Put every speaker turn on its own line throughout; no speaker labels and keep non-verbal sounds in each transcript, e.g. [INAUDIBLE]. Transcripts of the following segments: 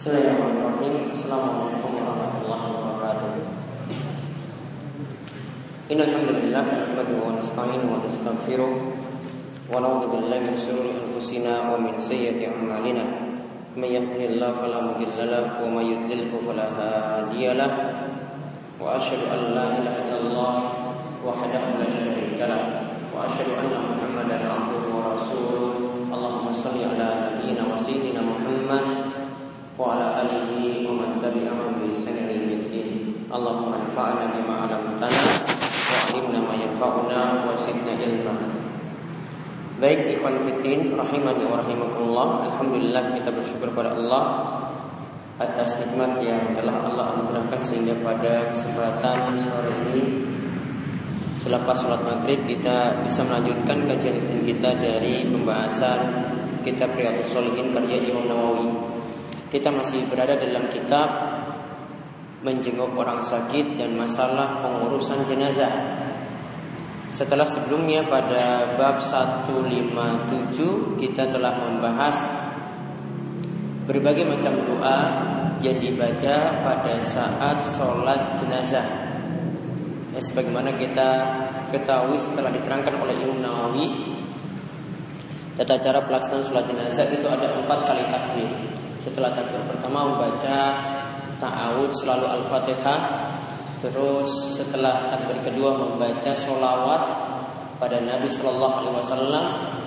Bismillahirrahmanirrahim. Assalamualaikum warahmatullahi wabarakatuh. Innal hamdalillah nahmaduhu wa nasta'inuhu wa nastaghfiruh wa na'udzu billahi min shururi anfusina wa min sayyiati a'malina. May yahdihillahu fala mudilla lahu wa may yudlilhu fala hadiya lahu. Wa asyhadu an la ilaha illallah wahdahu la syarika lahu wa asyhadu anna Muhammadan abduhu wa rasuluh. Allahumma وعلى آله ومن تبعهم بإحسان إلى يوم الدين اللهم انفعنا بما علمتنا وعلمنا ما ينفعنا وزدنا علما Baik ikhwan fitin rahimani wa rahimakumullah Alhamdulillah kita bersyukur pada Allah atas nikmat yang telah Allah anugerahkan sehingga pada kesempatan sore ini selepas sholat maghrib kita bisa melanjutkan kajian kita dari pembahasan kitab Riyadhus Shalihin karya Imam Nawawi kita masih berada dalam kitab menjenguk orang sakit dan masalah pengurusan jenazah. Setelah sebelumnya pada bab 157 kita telah membahas berbagai macam doa yang dibaca pada saat sholat jenazah. Ya, sebagaimana kita ketahui setelah diterangkan oleh Imam Nawawi, tata cara pelaksanaan sholat jenazah itu ada empat kali takbir. Setelah takbir pertama membaca ta'awud selalu Al-Fatihah Terus setelah takbir kedua membaca sholawat pada Nabi Shallallahu Alaihi Wasallam.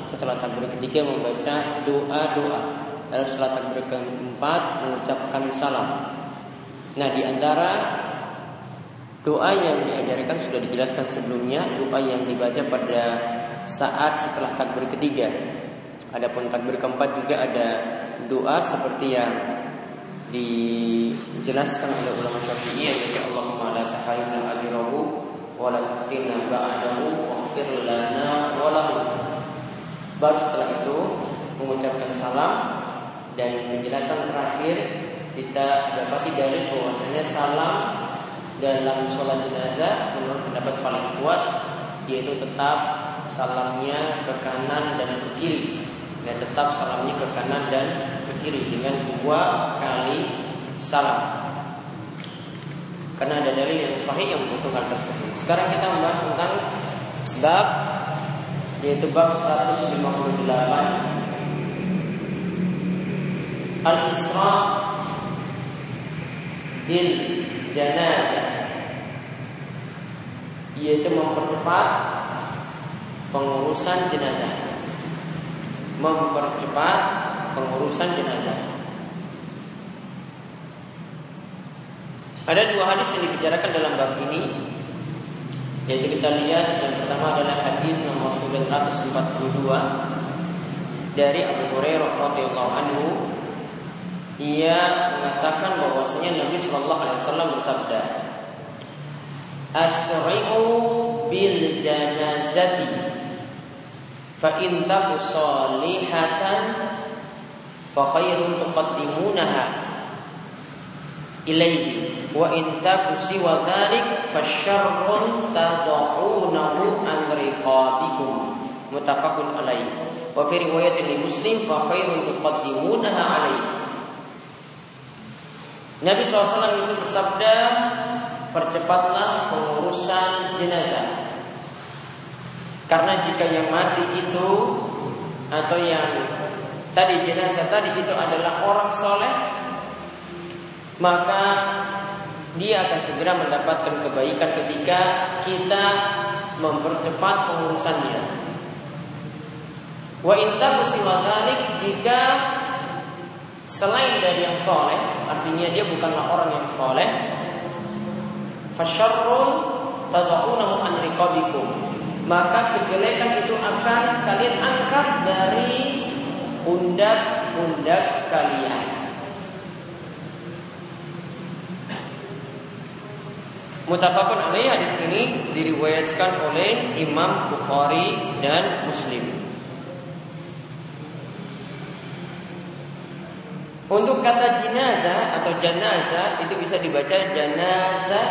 Setelah takbir ketiga membaca doa-doa. Lalu setelah takbir keempat mengucapkan salam. Nah di antara doa yang diajarkan sudah dijelaskan sebelumnya doa yang dibaca pada saat setelah takbir ketiga. Adapun takbir keempat juga ada doa seperti yang dijelaskan oleh ulama Syafi'i yaitu Allahumma la tahrimna ajrahu wa la taftinna ba'dahu waghfir lana wa lahu. Baru setelah itu mengucapkan salam dan penjelasan terakhir kita dapati dari bahwasanya salam dalam sholat jenazah menurut pendapat paling kuat yaitu tetap salamnya ke kanan dan ke kiri dan tetap salamnya ke kanan dan ke kiri dengan dua kali salam. Karena ada dalil yang sahih yang membutuhkan tersebut. Sekarang kita membahas tentang bab yaitu bab 158 Al-Isra bil janazah yaitu mempercepat pengurusan jenazah mempercepat pengurusan jenazah. Ada dua hadis yang dibicarakan dalam bab ini yaitu kita lihat yang pertama adalah hadis nomor 942 dari Abu Hurairah radhiyallahu anhu ia mengatakan bahwasanya Nabi Shallallahu alaihi wasallam bersabda Asri'u bil janazati Fa in salihatan khairun tuqaddimunaha alaihi Nabi SAW itu bersabda Percepatlah pengurusan jenazah. Karena jika yang mati itu atau yang tadi jenazah tadi itu adalah orang soleh, maka dia akan segera mendapatkan kebaikan ketika kita mempercepat pengurusannya. Wa inta musiwadalik jika selain dari yang soleh, artinya dia bukanlah orang yang soleh, fasyarrun tad'unahu an riqabikum maka kejelekan itu akan kalian angkat dari pundak-pundak kalian. Mutafakun alaih hadis ini diriwayatkan oleh Imam Bukhari dan Muslim. Untuk kata jenazah atau jenazah itu bisa dibaca jenazah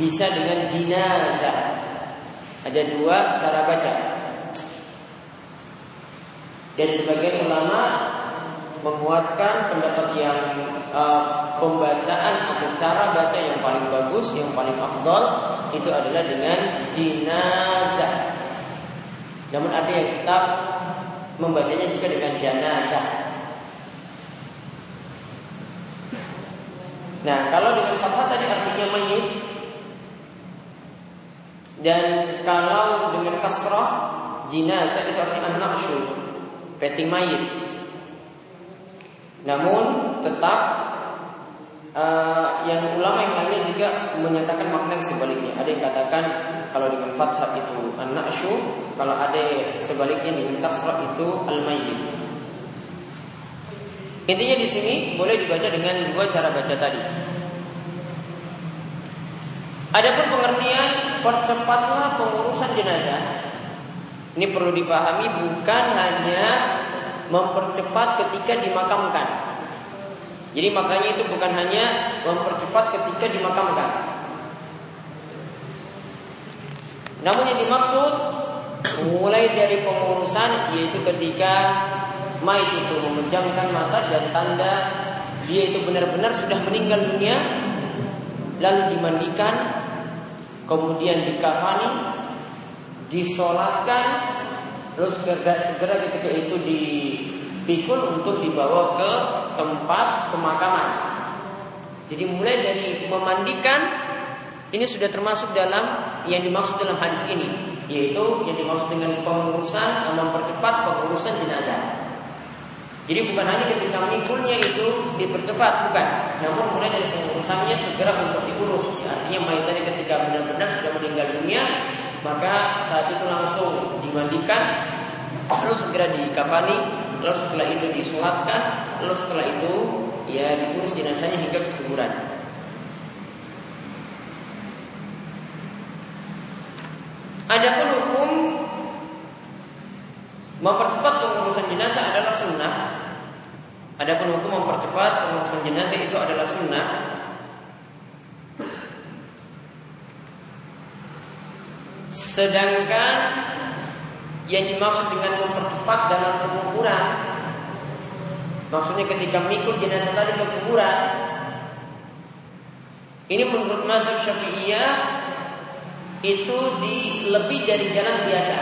bisa dengan jenazah ada dua cara baca. Dan sebagian ulama menguatkan pendapat yang uh, pembacaan atau cara baca yang paling bagus, yang paling afdol itu adalah dengan jenazah. Namun ada yang tetap membacanya juga dengan jenazah. Nah, kalau dengan fathah tadi artinya mayit dan kalau dengan kasrah jenazah itu artinya an-na'syu, peti mayit. Namun tetap uh, yang ulama yang lainnya juga menyatakan makna yang sebaliknya. Ada yang katakan kalau dengan fathah itu an-na'syu, kalau ada sebaliknya dengan kasrah itu al-mayyit. Intinya di sini boleh dibaca dengan dua cara baca tadi. Adapun pengertian percepatlah pengurusan jenazah. Ini perlu dipahami bukan hanya mempercepat ketika dimakamkan. Jadi makanya itu bukan hanya mempercepat ketika dimakamkan. Namun yang dimaksud mulai dari pengurusan yaitu ketika mayat itu memejamkan mata dan tanda dia itu benar-benar sudah meninggal dunia lalu dimandikan kemudian dikafani disolatkan Terus segera, segera ketika itu dipikul untuk dibawa ke tempat pemakaman. Jadi mulai dari memandikan ini sudah termasuk dalam yang dimaksud dalam hadis ini, yaitu yang dimaksud dengan pengurusan mempercepat pengurusan jenazah. Jadi bukan hanya ketika mikulnya itu dipercepat, bukan. Namun mulai dari pengurusannya segera untuk diurus. Artinya mayat tadi ketika benar-benar sudah meninggal dunia, maka saat itu langsung dimandikan, lalu segera dikafani, lalu setelah itu disolatkan, lalu setelah itu ya diurus jenazahnya hingga ke kuburan. Adapun hukum mempercepat pengurusan jenazah adalah sunnah. Adapun hukum mempercepat pengurusan jenazah itu adalah sunnah. Sedangkan yang dimaksud dengan mempercepat dalam penguburan Maksudnya ketika mikul jenazah tadi ke kuburan Ini menurut mazhab syafi'iyah Itu di lebih dari jalan biasa.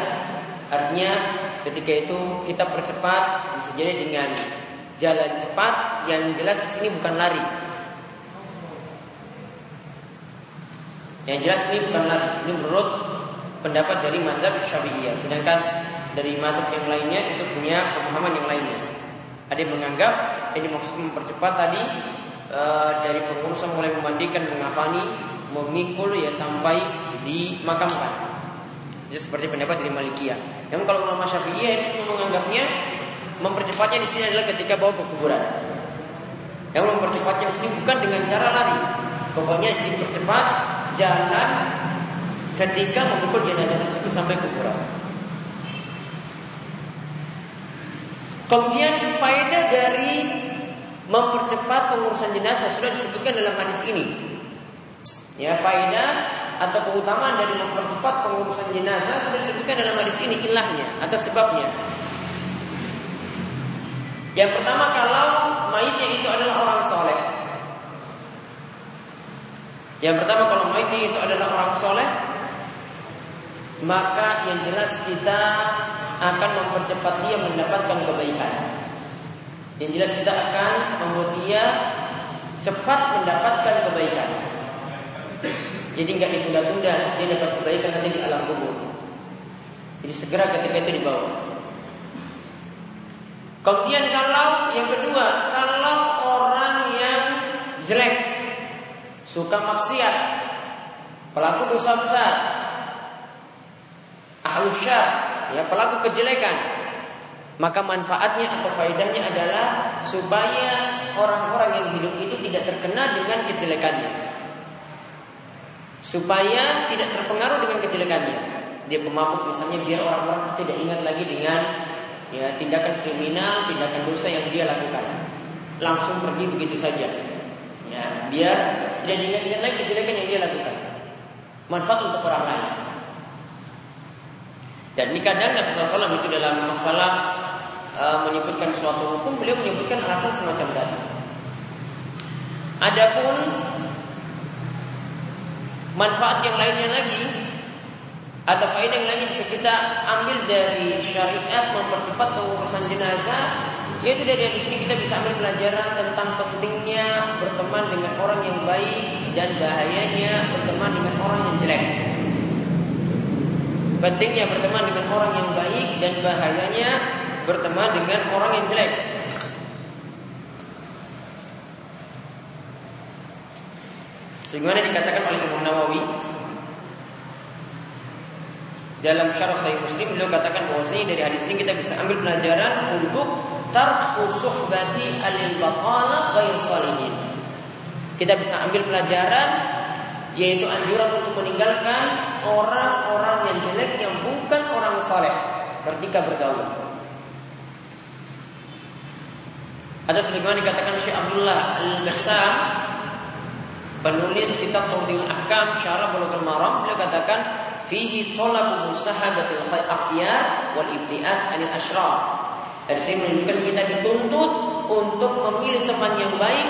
Artinya ketika itu kita percepat Bisa jadi dengan jalan cepat Yang jelas di sini bukan lari. Yang jelas ini bukan lari. Ini menurut pendapat dari mazhab Syafi'iyah. Sedangkan dari mazhab yang lainnya itu punya pemahaman yang lainnya. Ada yang menganggap ini maksud mempercepat tadi e, dari pengurusan mulai memandikan, mengafani, memikul ya sampai dimakamkan. Jadi seperti pendapat dari Malikiyah. Namun kalau ulama Syafi'iyah itu menganggapnya mempercepatnya di sini adalah ketika bawa ke kuburan. Yang mempercepatnya di sini bukan dengan cara lari. Pokoknya dipercepat jalan ketika memukul jenazah tersebut sampai kuburan. Kemudian faedah dari mempercepat pengurusan jenazah sudah disebutkan dalam hadis ini. Ya, faedah atau keutamaan dari mempercepat pengurusan jenazah sudah disebutkan dalam hadis ini ilahnya atau sebabnya. Yang pertama kalau mayitnya itu adalah orang soleh. Yang pertama kalau mayitnya itu adalah orang soleh, maka yang jelas kita akan mempercepat dia mendapatkan kebaikan. Yang jelas kita akan membuat dia cepat mendapatkan kebaikan. Jadi nggak ditunda-tunda, dia dapat kebaikan nanti di alam kubur. Jadi segera ketika itu dibawa. Kemudian kalau yang kedua, kalau orang yang jelek, suka maksiat, pelaku dosa besar, ahlus ya pelaku kejelekan, maka manfaatnya atau faedahnya adalah supaya orang-orang yang hidup itu tidak terkena dengan kejelekannya. Supaya tidak terpengaruh dengan kejelekannya. Dia pemabuk misalnya biar orang-orang tidak ingat lagi dengan ya tindakan kriminal, tindakan dosa yang dia lakukan. Langsung pergi begitu saja. Ya, biar tidak diingat-ingat lagi kejelekan yang dia lakukan. Manfaat untuk orang lain. Dan ini kadang Nabi SAW itu dalam masalah e, menyebutkan suatu hukum, beliau menyebutkan alasan semacam tadi. Adapun manfaat yang lainnya lagi atau faedah yang lainnya bisa kita ambil dari syariat mempercepat pengurusan jenazah yaitu dari di sini kita bisa ambil pelajaran tentang pentingnya berteman dengan orang yang baik dan bahayanya berteman dengan orang yang jelek. Pentingnya berteman dengan orang yang baik dan bahayanya berteman dengan orang yang jelek. Sebagaimana dikatakan oleh Imam Nawawi dalam syarah Sahih Muslim beliau katakan bahwasanya dari hadis ini kita bisa ambil pelajaran untuk tarku suhbati alil batala ghair salihin. Kita bisa ambil pelajaran yaitu anjuran untuk meninggalkan orang-orang yang jelek yang bukan orang saleh ketika bergaul. Ada sebagaimana dikatakan Syekh Abdullah Al-Bassam penulis kitab Tawdil Ahkam Syarah Bulughul Maram beliau katakan fihi talabu musahabatil akhyar wal ibtiad anil asyrar dari sini menunjukkan kita dituntut untuk memilih teman yang baik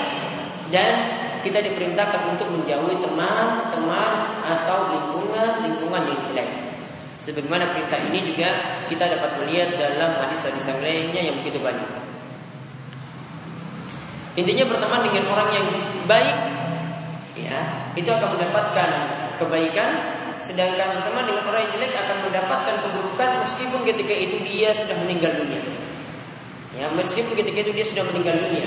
dan kita diperintahkan untuk menjauhi teman-teman atau lingkungan-lingkungan yang jelek. Sebagaimana perintah ini juga kita dapat melihat dalam hadis-hadis yang lainnya yang begitu banyak. Intinya berteman dengan orang yang baik, ya itu akan mendapatkan kebaikan. Sedangkan berteman dengan orang yang jelek akan mendapatkan keburukan meskipun ketika itu dia sudah meninggal dunia. Ya, meskipun ketika itu dia sudah meninggal dunia.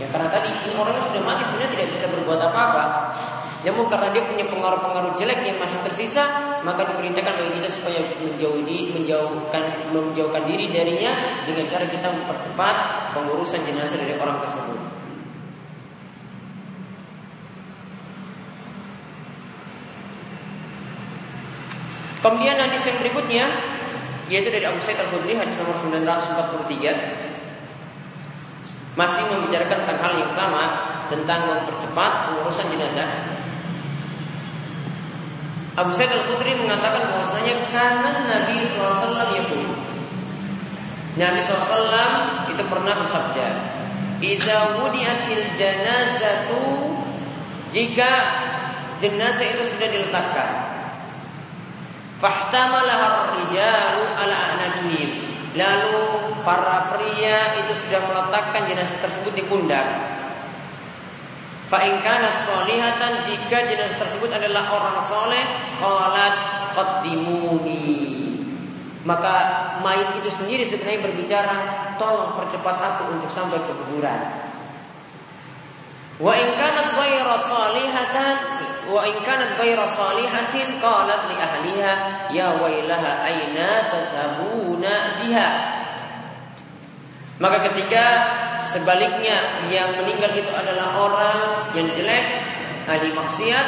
Ya, karena tadi ini orangnya sudah mati sebenarnya tidak bisa berbuat apa-apa. Namun karena dia punya pengaruh-pengaruh jelek yang masih tersisa, maka diperintahkan bagi kita supaya menjauhi, menjauhkan, menjauhkan diri darinya dengan cara kita mempercepat pengurusan jenazah dari orang tersebut. Kemudian hadis yang berikutnya yaitu dari Abu Sa'id Al-Khudri hadis nomor 943 masih membicarakan tentang hal yang sama tentang mempercepat pengurusan jenazah. Abu Sa'id Al-Khudri mengatakan bahwasanya kanan Nabi SAW yaqul. Nabi SAW itu pernah bersabda, "Idza wudi'atil janazatu" jika jenazah itu sudah diletakkan, fahtamalaha rijalu ala anakihim Lalu para pria itu sudah meletakkan jenazah tersebut di pundak. Fa'inkanat solihatan jika jenazah tersebut adalah orang soleh, qalat qaddimuni. Maka mayit itu sendiri sebenarnya berbicara, tolong percepat aku untuk sampai ke kuburan. Wa in kanat ghayra salihatan wa in kanat ghayra salihatin qalat li ahliha ya wailaha aina tazhabuna biha Maka ketika sebaliknya yang meninggal itu adalah orang yang jelek, ahli maksiat,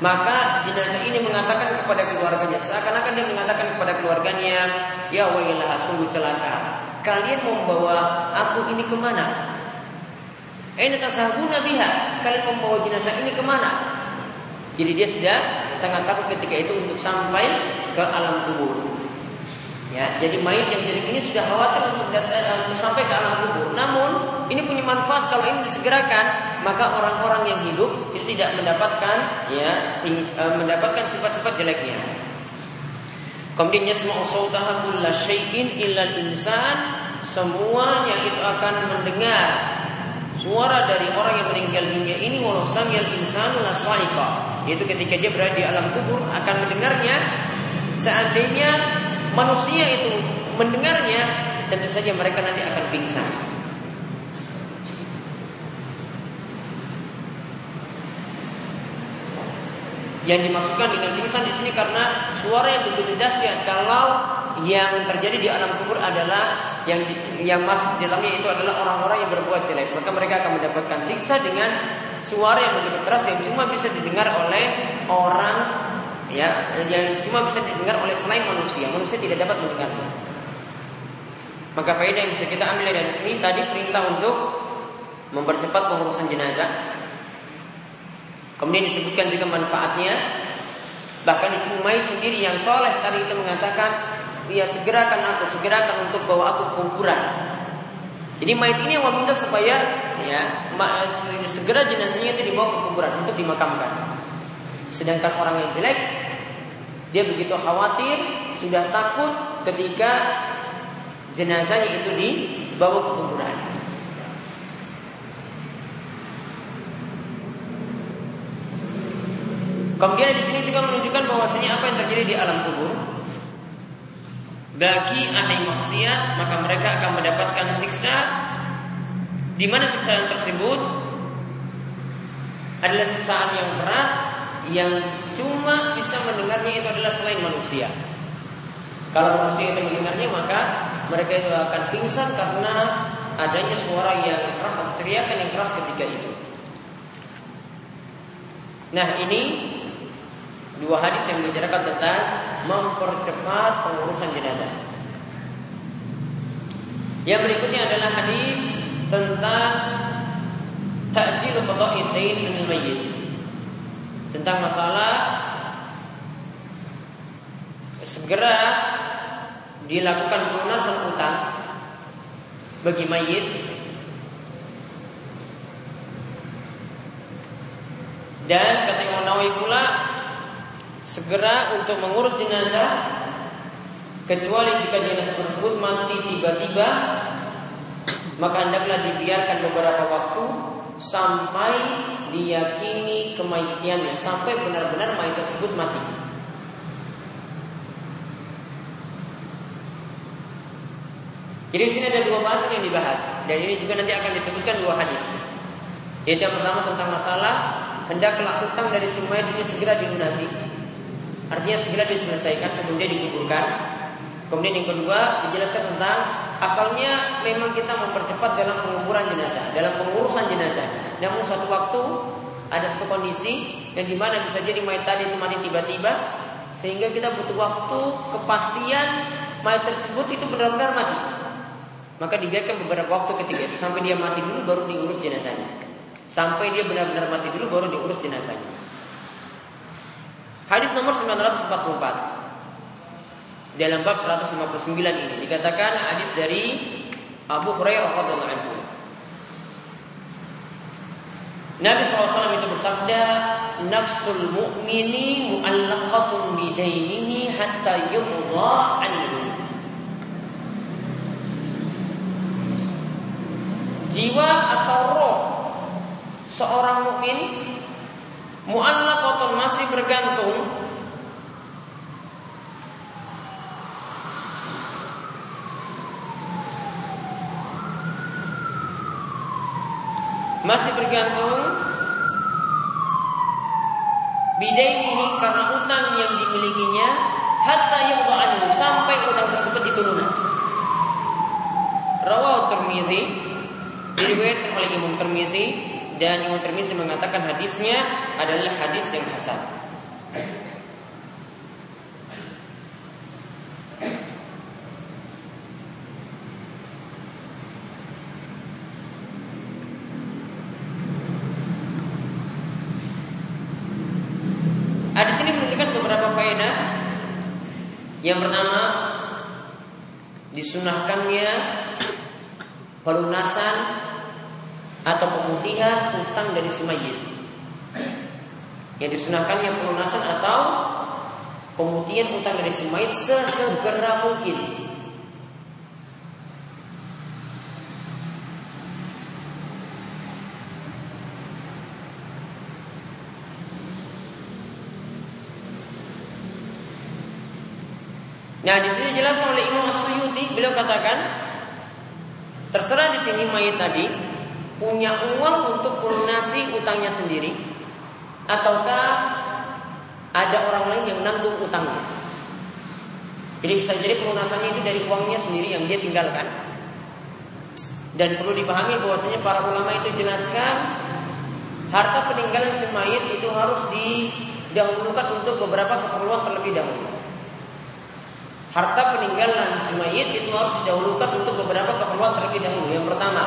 maka jenazah ini mengatakan kepada keluarganya seakan-akan dia mengatakan kepada keluarganya, ya wailaha sungguh celaka. Kalian membawa aku ini ke mana? Aina tasahuna biha? Kalian membawa jenazah ini ke mana? Jadi dia sudah sangat takut ketika itu untuk sampai ke alam kubur. Ya, jadi mayit yang jadi ini sudah khawatir untuk, datang, eh, untuk sampai ke alam kubur. Namun ini punya manfaat kalau ini disegerakan, maka orang-orang yang hidup itu tidak mendapatkan ya ting, uh, mendapatkan sifat-sifat jeleknya. Kemudian yasma'u sautaha kulla syai'in illa insan semuanya itu akan mendengar suara dari orang yang meninggal dunia ini walau samyal insanu la yaitu ketika dia berada di alam kubur akan mendengarnya seandainya manusia itu mendengarnya tentu saja mereka nanti akan pingsan. Yang dimaksudkan dengan pingsan di sini karena suara yang begitu dahsyat kalau yang terjadi di alam kubur adalah yang di, yang masuk di dalamnya itu adalah orang-orang yang berbuat jelek. Maka mereka akan mendapatkan siksa dengan suara yang begitu keras yang cuma bisa didengar oleh orang ya yang cuma bisa didengar oleh selain manusia. Manusia tidak dapat mendengarnya. Maka faedah yang bisa kita ambil dari sini tadi perintah untuk mempercepat pengurusan jenazah. Kemudian disebutkan juga manfaatnya. Bahkan sini mayit sendiri yang soleh tadi itu mengatakan ya segerakan aku, segerakan untuk bawa aku ke kuburan. Jadi mayat ini yang meminta supaya ya segera jenazahnya itu dibawa ke kuburan untuk dimakamkan. Sedangkan orang yang jelek dia begitu khawatir, sudah takut ketika jenazahnya itu dibawa ke kuburan. Kemudian di sini juga menunjukkan bahwasanya apa yang terjadi di alam kubur bagi ahli maksiat maka mereka akan mendapatkan siksa di mana siksaan tersebut adalah siksaan yang berat yang cuma bisa mendengarnya itu adalah selain manusia. Kalau manusia itu mendengarnya maka mereka itu akan pingsan karena adanya suara yang keras teriakan yang keras ketika itu. Nah ini dua hadis yang membicarakan tentang mempercepat pengurusan jenazah. Yang berikutnya adalah hadis tentang takjil qada'i dain anil mayyit. Tentang masalah segera dilakukan pelunasan utang bagi mayit dan kata Imam Nawawi pula segera untuk mengurus jenazah kecuali jika jenazah tersebut mati tiba-tiba maka hendaklah dibiarkan beberapa waktu sampai diyakini kematiannya sampai benar-benar mayat tersebut mati. Jadi di sini ada dua bahasan yang dibahas dan ini juga nanti akan disebutkan dua hadis. Yaitu yang pertama tentang masalah hendaklah utang dari si mayat ini segera dilunasi Artinya segera diselesaikan sebelum dia dikuburkan. Kemudian yang kedua dijelaskan tentang asalnya memang kita mempercepat dalam penguburan jenazah, dalam pengurusan jenazah. Namun suatu waktu ada satu kondisi yang di mana bisa jadi mayat tadi itu mati tiba-tiba sehingga kita butuh waktu kepastian mayat tersebut itu benar-benar mati. Maka dibiarkan beberapa waktu ketika itu sampai dia mati dulu baru diurus jenazahnya. Sampai dia benar-benar mati dulu baru diurus jenazahnya. Hadis nomor 944 dalam bab 159 ini dikatakan hadis dari Abu Hurairah radhiyallahu anhu. Nabi SAW itu bersabda, Nafsul mu'mini mu'allaqatun bidainihi hatta yuhda anhu. Jiwa atau roh seorang mukmin Mu'allaqatun masih bergantung. Masih bergantung. Bidainihi karena utang yang dimilikinya hatta yudha'anhu sampai utang tersebut itu lunas. Rawahu Tirmizi diriwayatkan oleh Imam Tirmizi dan Imam Tirmizi mengatakan hadisnya adalah hadis yang hasan. Hadis ini menunjukkan beberapa faedah. Yang pertama, disunahkannya pelunasan atau pemutihan utang dari si mayit. Yang disunahkannya pelunasan atau pemutihan utang dari si mayit sesegera mungkin. Nah, di sini jelas oleh Imam As-Suyuti beliau katakan terserah di sini mayit tadi punya uang untuk melunasi utangnya sendiri ataukah ada orang lain yang nanggung utangnya. Jadi bisa jadi pelunasannya itu dari uangnya sendiri yang dia tinggalkan. Dan perlu dipahami bahwasanya para ulama itu jelaskan harta peninggalan si itu harus didahulukan untuk beberapa keperluan terlebih dahulu. Harta peninggalan si itu harus didahulukan untuk beberapa keperluan terlebih dahulu. Yang pertama,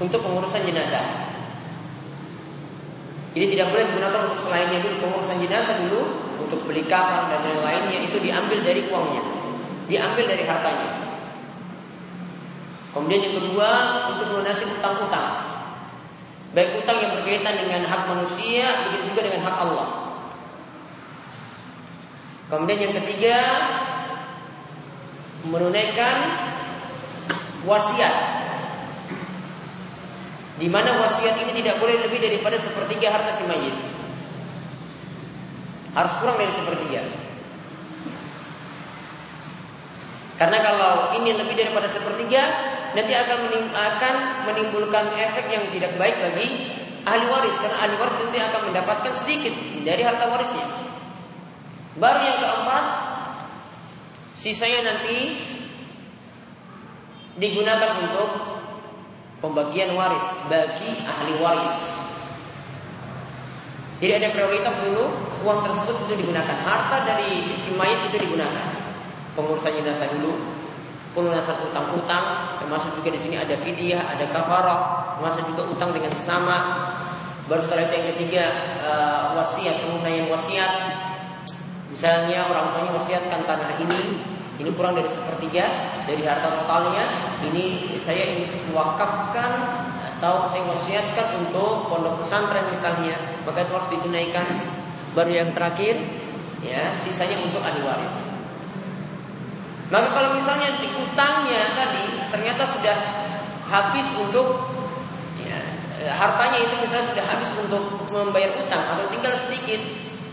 untuk pengurusan jenazah. Jadi tidak boleh digunakan untuk selainnya dulu pengurusan jenazah dulu untuk beli kafan dan lain-lainnya itu diambil dari uangnya. diambil dari hartanya. Kemudian yang kedua untuk melunasi utang-utang. Baik utang yang berkaitan dengan hak manusia, begitu juga dengan hak Allah. Kemudian yang ketiga menunaikan wasiat. Di mana wasiat ini tidak boleh lebih daripada sepertiga harta si mayit. Harus kurang dari sepertiga. Karena kalau ini lebih daripada sepertiga, nanti akan akan menimbulkan efek yang tidak baik bagi ahli waris karena ahli waris nanti akan mendapatkan sedikit dari harta warisnya. Baru yang keempat, sisanya nanti digunakan untuk pembagian waris bagi ahli waris. Jadi ada prioritas dulu uang tersebut itu digunakan harta dari si mayit itu digunakan pengurusan jenazah dulu, pelunasan utang-utang, termasuk juga di sini ada fidyah, ada kafarah, termasuk juga utang dengan sesama. Baru setelah itu yang ketiga uh, wasiat, pengunaian wasiat. Misalnya orang tuanya wasiatkan tanah ini, ini kurang dari sepertiga dari harta totalnya. Ini saya ingin wakafkan atau saya wasiatkan untuk pondok pesantren misalnya, maka itu harus ditunaikan. Baru yang terakhir, ya sisanya untuk ahli waris. Maka kalau misalnya di utangnya tadi ternyata sudah habis untuk ya, eh, hartanya itu misalnya sudah habis untuk membayar utang atau tinggal sedikit,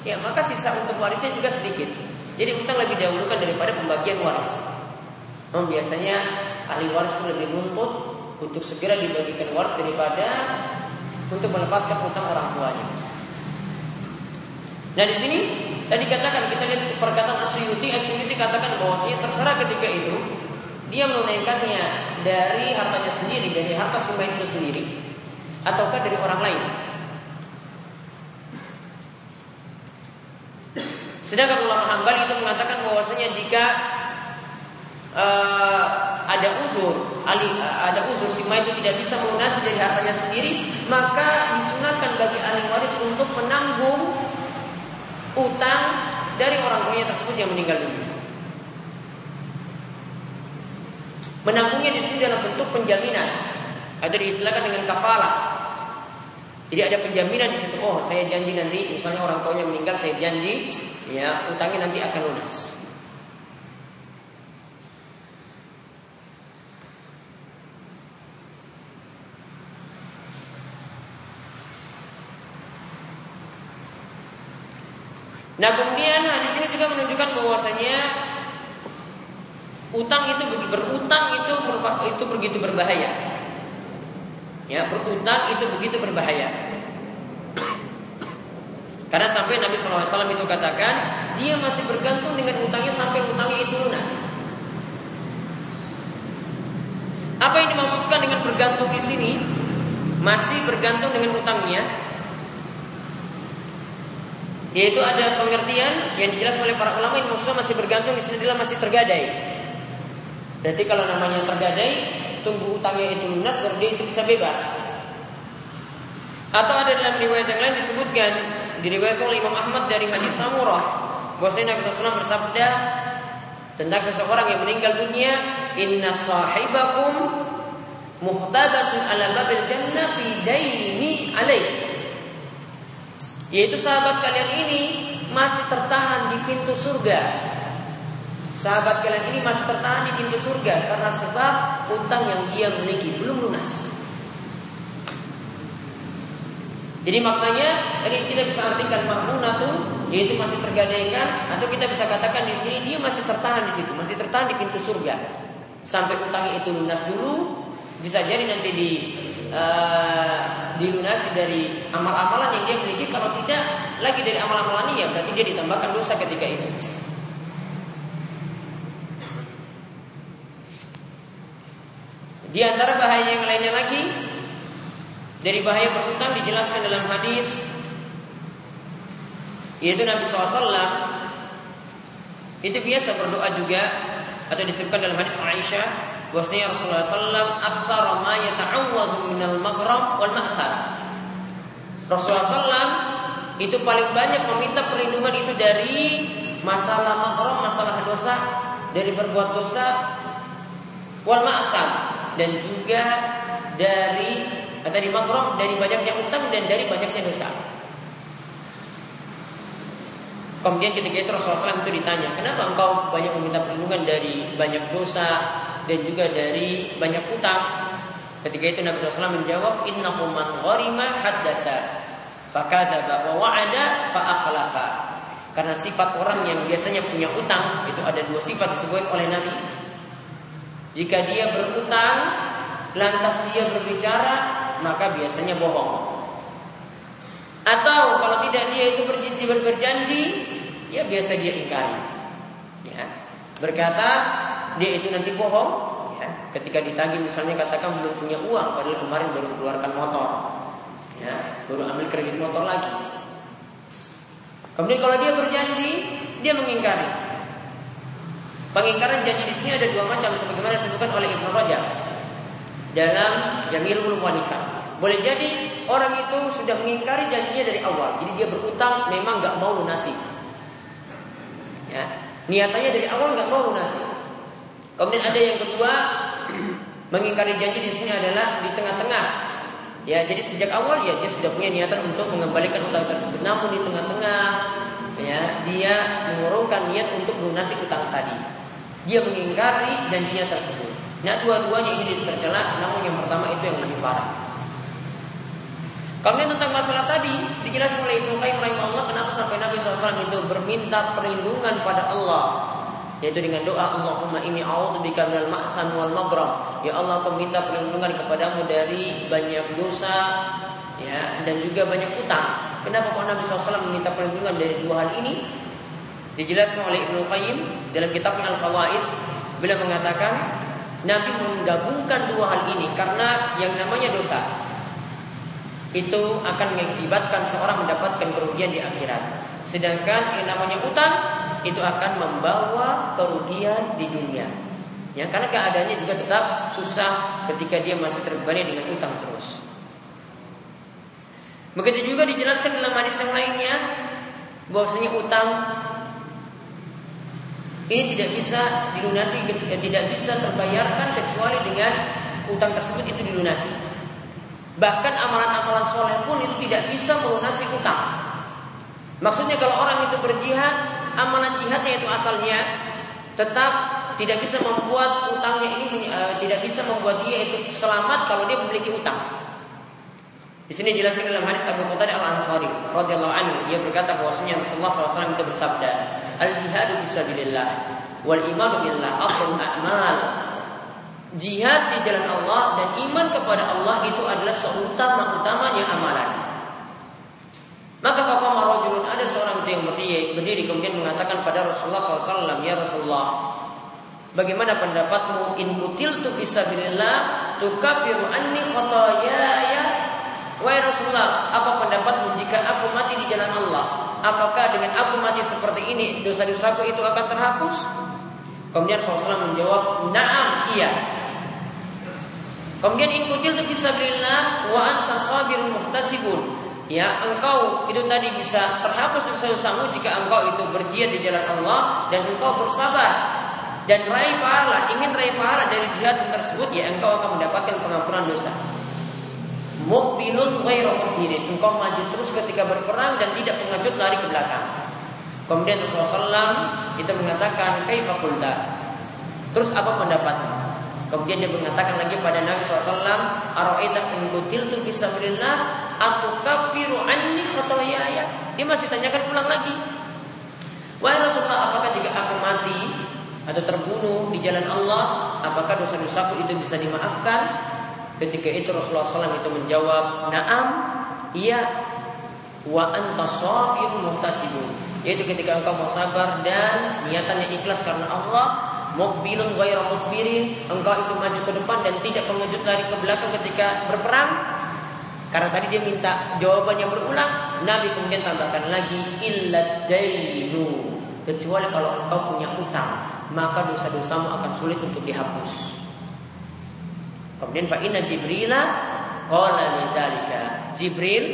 ya maka sisa untuk warisnya juga sedikit. Jadi utang lebih dahulukan daripada pembagian waris. Oh, biasanya ahli waris itu lebih nuntut untuk segera dibagikan waris daripada untuk melepaskan utang orang tuanya. Nah di sini Tadi katakan kita lihat perkataan Asyuti, Asyuti katakan bahwasanya terserah ketika itu dia menunaikannya dari hartanya sendiri, dari harta sumber itu sendiri, ataukah dari orang lain. Sedangkan ulama Hambali itu mengatakan bahwasanya jika uh, ada uzur, ada uzur si itu tidak bisa melunasi dari hartanya sendiri, maka disunahkan bagi ahli waris untuk menanggung utang dari orang tuanya tersebut yang meninggal dunia. Menanggungnya di sini dalam bentuk penjaminan atau diistilahkan dengan kafalah. Jadi ada penjaminan di situ. Oh, saya janji nanti, misalnya orang tuanya meninggal, saya janji, ya utangnya nanti akan lunas. Nah kemudian hadis ini juga menunjukkan bahwasanya utang itu berutang itu itu begitu berbahaya. Ya berutang itu begitu berbahaya. Karena sampai Nabi SAW itu katakan dia masih bergantung dengan utangnya sampai utangnya itu lunas. Apa yang dimaksudkan dengan bergantung di sini? Masih bergantung dengan utangnya yaitu ada pengertian yang dijelaskan oleh para ulama yang maksudnya masih bergantung di sini adalah masih tergadai. Berarti kalau namanya tergadai, tunggu utangnya itu lunas baru dia itu bisa bebas. Atau ada dalam riwayat yang lain disebutkan diriwayatkan oleh Imam Ahmad dari hadis Samurah bahwasanya Nabi SAW bersabda tentang seseorang yang meninggal dunia, Inna sahibakum muhtabasun ala babil jannah fi daini alaih. Yaitu sahabat kalian ini masih tertahan di pintu surga. Sahabat kalian ini masih tertahan di pintu surga karena sebab utang yang dia miliki belum lunas. Jadi maknanya tadi kita bisa artikan tuh yaitu masih tergadaikan atau kita bisa katakan di sini dia masih tertahan di situ, masih tertahan di pintu surga. Sampai utangnya itu lunas dulu, bisa jadi nanti di uh, dilunasi dari amal-amalan yang dia miliki kalau tidak lagi dari amal-amalan ya berarti dia ditambahkan dosa ketika itu. Di antara bahaya yang lainnya lagi dari bahaya berhutang dijelaskan dalam hadis yaitu Nabi SAW itu biasa berdoa juga atau disebutkan dalam hadis Aisyah bahwasanya Rasulullah SAW aktsara ma yata'awwadhu minal maghram wal ma'thar. Rasulullah SAW itu paling banyak meminta perlindungan itu dari masalah maghram, masalah dosa dari berbuat dosa wal ma'sam dan juga dari tadi makrom dari banyaknya utang dan dari banyaknya dosa. Kemudian ketika itu Rasulullah SAW itu ditanya, kenapa engkau banyak meminta perlindungan dari banyak dosa dan juga dari banyak utang? Ketika itu Nabi SAW menjawab, Innahu man gharima haddasa, fakadaba wa wa'ada fa Karena sifat orang yang biasanya punya utang itu ada dua sifat disebut oleh Nabi. Jika dia berutang, lantas dia berbicara, maka biasanya bohong. Atau kalau tidak dia itu berjanji, berjanji ya biasa dia ingkari. Ya. Berkata dia itu nanti bohong, ya. Ketika ditagih misalnya katakan belum punya uang padahal kemarin baru keluarkan motor. Ya, baru ambil kredit motor lagi. Kemudian kalau dia berjanji, dia mengingkari. Pengingkaran janji di sini ada dua macam sebagaimana disebutkan oleh Ibnu Rajab dalam Jamilul Wanita. Boleh jadi orang itu sudah mengingkari janjinya dari awal. Jadi dia berutang memang nggak mau lunasi. Ya, niatannya dari awal nggak mau lunasi. Kemudian ada yang kedua [CLEARS THROAT] mengingkari janji di sini adalah di tengah-tengah. Ya, jadi sejak awal ya dia sudah punya niatan untuk mengembalikan utang tersebut. Namun di tengah-tengah ya dia mengurungkan niat untuk lunasi utang tadi. Dia mengingkari janjinya tersebut. Nah, dua-duanya ini tercela, namun yang pertama itu yang lebih parah. Kemudian tentang masalah tadi dijelaskan oleh Ibnu Qayyim rahimahullah kenapa sampai Nabi SAW itu berminta perlindungan pada Allah yaitu dengan doa Allahumma inni a'udzubika minal ma'san wal maghram. Ya Allah, aku minta perlindungan kepadamu dari banyak dosa ya dan juga banyak utang. Kenapa kok Nabi SAW meminta perlindungan dari dua hal ini? Dijelaskan oleh Ibnu Qayyim dalam kitabnya Al-Fawaid beliau mengatakan Nabi menggabungkan dua hal ini karena yang namanya dosa itu akan mengakibatkan seorang mendapatkan kerugian di akhirat. Sedangkan yang namanya utang itu akan membawa kerugian di dunia. Ya, karena keadaannya juga tetap susah ketika dia masih terbebani dengan utang terus. Begitu juga dijelaskan dalam hadis yang lainnya bahwasanya utang ini tidak bisa dilunasi tidak bisa terbayarkan kecuali dengan utang tersebut itu dilunasi. Bahkan amalan-amalan soleh pun itu tidak bisa melunasi utang. Maksudnya kalau orang itu berjihad, amalan jihadnya itu asalnya tetap tidak bisa membuat utangnya ini uh, tidak bisa membuat dia itu selamat kalau dia memiliki utang. Di sini jelaskan dalam hadis Abu Qatadah Al Ansari radhiyallahu anhu dia berkata bahwasanya Rasulullah SAW itu bersabda, "Al jihadu fisabilillah wal imanu billah afdalul a'mal Jihad di jalan Allah dan iman kepada Allah itu adalah seutama-utamanya amalan. Maka faqama rajulun ada seorang itu yang berdiri, berdiri kemudian mengatakan pada Rasulullah SAW, ya Rasulullah, bagaimana pendapatmu in tu fisabilillah tukafiru anni khotoyaya Wahai Rasulullah, apa pendapatmu jika aku mati di jalan Allah? Apakah dengan aku mati seperti ini dosa-dosaku itu akan terhapus? Kemudian Rasulullah menjawab, "Na'am, iya." Kemudian in kutil fisabilillah wa anta sabirun muhtasibun. Ya, engkau itu tadi bisa terhapus dosa-dosamu jika engkau itu berjihad di jalan Allah dan engkau bersabar dan raih pahala, ingin raih pahala dari jihad tersebut ya engkau akan mendapatkan pengampunan dosa. Mukbilun ghairu mukbilin. Engkau maju terus ketika berperang dan tidak mengacut lari ke belakang. Kemudian Rasulullah SAW itu mengatakan kaifa Terus apa pendapatmu? Kemudian dia mengatakan lagi pada Nabi SAW, Aro'ita in kutiltu fisabilillah, aku kafiru anni khotoyaya. Dia masih tanyakan pulang lagi. Wahai Rasulullah, apakah jika aku mati atau terbunuh di jalan Allah, apakah dosa-dosaku itu bisa dimaafkan? Ketika itu Rasulullah SAW itu menjawab, Naam, iya. Wa anta sabirun muhtasibun. Yaitu ketika engkau mau sabar dan niatannya ikhlas karena Allah, mukbilun ghairu mukbirin, engkau itu maju ke depan dan tidak mengejut lari ke belakang ketika berperang. Karena tadi dia minta jawabannya berulang, Nabi kemudian tambahkan lagi illa dainu. Kecuali kalau engkau punya utang, maka dosa-dosamu akan sulit untuk dihapus. Kemudian fa inna Jibrila qala lidzalika. Jibril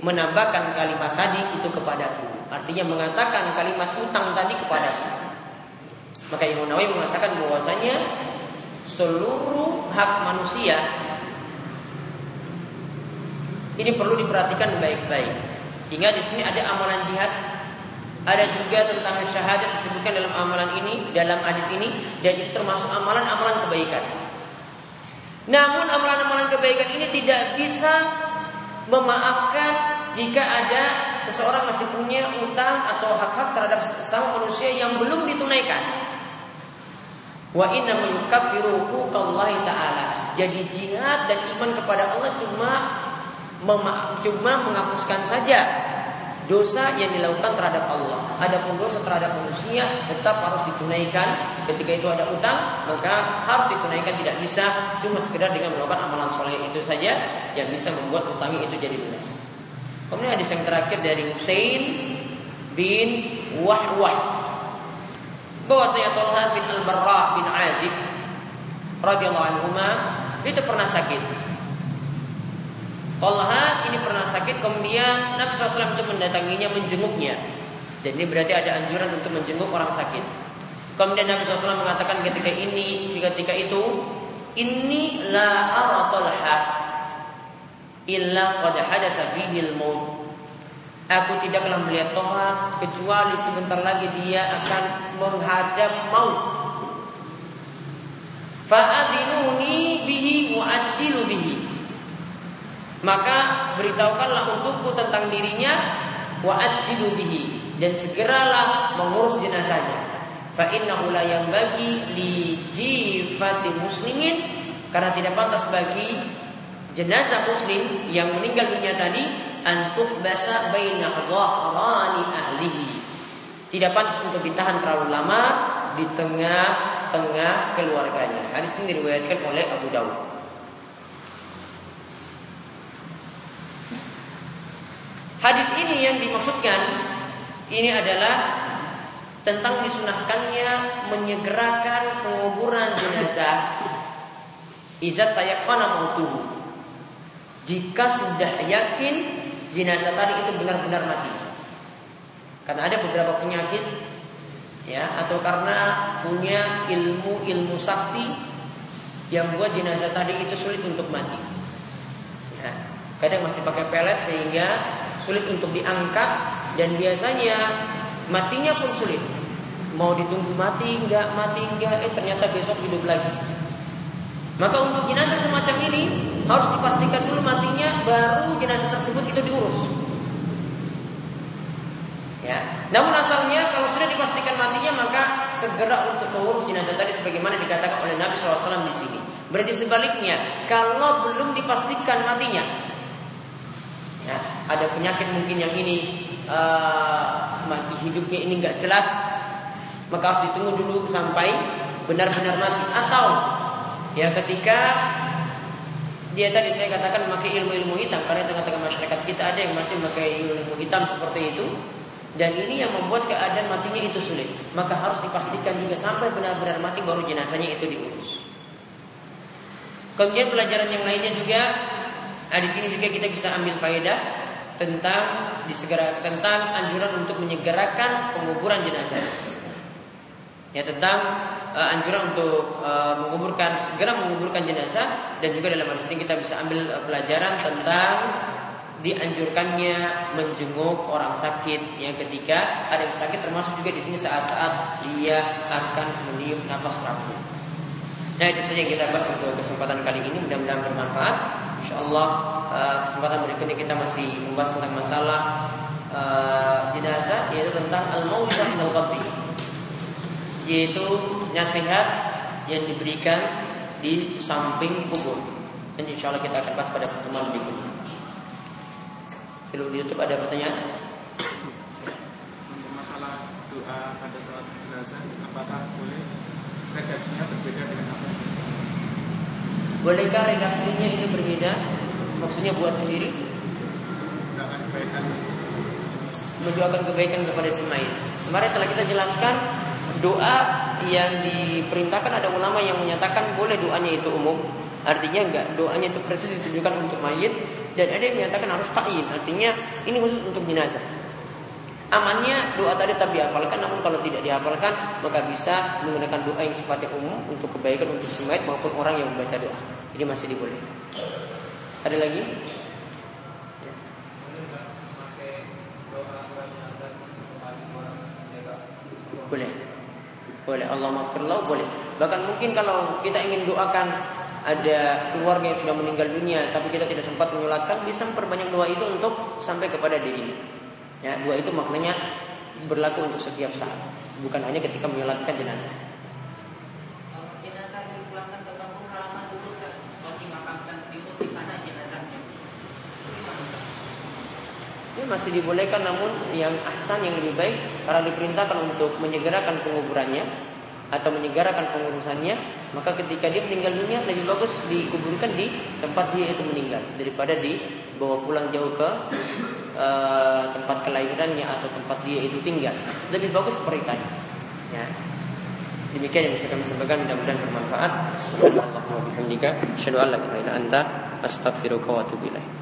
menambahkan kalimat tadi itu kepadaku. Artinya mengatakan kalimat utang tadi kepadaku. Maka Imam Nawawi mengatakan bahwasanya seluruh hak manusia ini perlu diperhatikan baik-baik. Hingga di sini ada amalan jihad, ada juga tentang syahadat disebutkan dalam amalan ini, dalam hadis ini, dan itu termasuk amalan-amalan kebaikan. Namun amalan-amalan kebaikan ini tidak bisa memaafkan jika ada seseorang masih punya utang atau hak-hak terhadap sesama manusia yang belum ditunaikan. Wa inna yukaffiru ta'ala. Jadi jihad dan iman kepada Allah cuma cuma menghapuskan saja dosa yang dilakukan terhadap Allah. Adapun dosa terhadap manusia tetap harus ditunaikan. Ketika itu ada utang, maka harus ditunaikan tidak bisa cuma sekedar dengan melakukan amalan soleh itu saja yang bisa membuat utangnya itu jadi lunas. Kemudian hadis yang terakhir dari Husain bin Wahwah bahwasanya Talha bin Al-Barra bin Azib radhiyallahu anhu itu pernah sakit Talha ini pernah sakit kemudian Nabi SAW itu mendatanginya menjenguknya. Jadi ini berarti ada anjuran untuk menjenguk orang sakit. Kemudian Nabi SAW mengatakan ketika ini, ketika itu, ini la ara Talha illa qad hadasa fihi. Aku tidaklah melihat Toha kecuali sebentar lagi dia akan menghadap maut. Fa'adhinuni bihi wa bihi. Maka beritahukanlah untukku tentang dirinya wa ajilu bihi dan segeralah mengurus jenazahnya. Fa innahu la bagi li jifati muslimin karena tidak pantas bagi jenazah muslim yang meninggal dunia tadi antuk basa baina dhahrani ahlihi. Tidak pantas untuk ditahan terlalu lama di tengah-tengah keluarganya. Hadis ini diriwayatkan oleh Abu Dawud. Hadis ini yang dimaksudkan ini adalah tentang disunahkannya menyegerakan penguburan jenazah izat tayakkana mautuhu. Jika sudah yakin jenazah tadi itu benar-benar mati. Karena ada beberapa penyakit ya atau karena punya ilmu-ilmu sakti yang buat jenazah tadi itu sulit untuk mati. Ya, kadang masih pakai pelet sehingga sulit untuk diangkat dan biasanya matinya pun sulit. Mau ditunggu mati enggak, mati enggak, eh ternyata besok hidup lagi. Maka untuk jenazah semacam ini harus dipastikan dulu matinya baru jenazah tersebut itu diurus. Ya. Namun asalnya kalau sudah dipastikan matinya maka segera untuk mengurus jenazah tadi sebagaimana dikatakan oleh Nabi SAW di sini. Berarti sebaliknya, kalau belum dipastikan matinya, ya, ada penyakit mungkin yang ini uh, mati hidupnya ini nggak jelas maka harus ditunggu dulu sampai benar-benar mati atau ya ketika dia tadi saya katakan memakai ilmu-ilmu hitam karena tengah-tengah masyarakat kita ada yang masih memakai ilmu hitam seperti itu dan ini yang membuat keadaan matinya itu sulit maka harus dipastikan juga sampai benar-benar mati baru jenazahnya itu diurus kemudian pelajaran yang lainnya juga Nah, di sini juga kita bisa ambil faedah tentang disegera tentang anjuran untuk menyegerakan penguburan jenazah. Ya tentang uh, anjuran untuk uh, menguburkan segera menguburkan jenazah dan juga dalam hadis ini kita bisa ambil uh, pelajaran tentang dianjurkannya menjenguk orang sakit yang ketika ada yang sakit termasuk juga di sini saat-saat dia akan meniup nafas terakhir. Nah itu saja kita bahas untuk kesempatan kali ini mudah-mudahan bermanfaat. Insyaallah uh, kesempatan berikutnya kita masih membahas tentang masalah uh, jenazah yaitu tentang al-mau'izah minal qabri. Yaitu nasihat yang diberikan di samping kubur. Dan insya Allah kita akan bahas pada pertemuan berikutnya. Sebelum di YouTube ada pertanyaan?
Untuk masalah doa pada saat jenazah, apakah boleh redaksinya berbeda dengan apa?
Bolehkah redaksinya ini berbeda? Maksudnya buat sendiri?
Mendoakan kebaikan.
Mendoakan kebaikan kepada si mayit. Kemarin telah kita jelaskan doa yang diperintahkan ada ulama yang menyatakan boleh doanya itu umum. Artinya enggak doanya itu persis ditujukan untuk mayit dan ada yang menyatakan harus ta'in. Artinya ini khusus untuk jenazah. Amannya doa tadi tetap dihafalkan, namun kalau tidak dihafalkan maka bisa menggunakan doa yang sifatnya umum untuk kebaikan untuk semayat maupun orang yang membaca doa. Jadi masih dibolehkan. Ada lagi? Boleh. Boleh. Allah maafirlah boleh. Bahkan mungkin kalau kita ingin doakan ada keluarga yang sudah meninggal dunia tapi kita tidak sempat menyulatkan bisa memperbanyak doa itu untuk sampai kepada diri ya doa itu maknanya berlaku untuk setiap saat bukan hanya ketika menyulatkan jenazah masih dibolehkan namun yang ahsan yang lebih baik karena diperintahkan untuk menyegerakan penguburannya atau menyegerakan pengurusannya, maka ketika dia meninggal dunia lebih bagus dikuburkan di tempat dia itu meninggal daripada dibawa pulang jauh ke uh, tempat kelahirannya atau tempat dia itu tinggal. Lebih bagus seperti. Ya. Demikian yang bisa kami sampaikan mudah-mudahan bermanfaat. Subhanallah wa bihamdika asyhadu an la ilaha illa anta astaghfiruka wa atubu ilaik.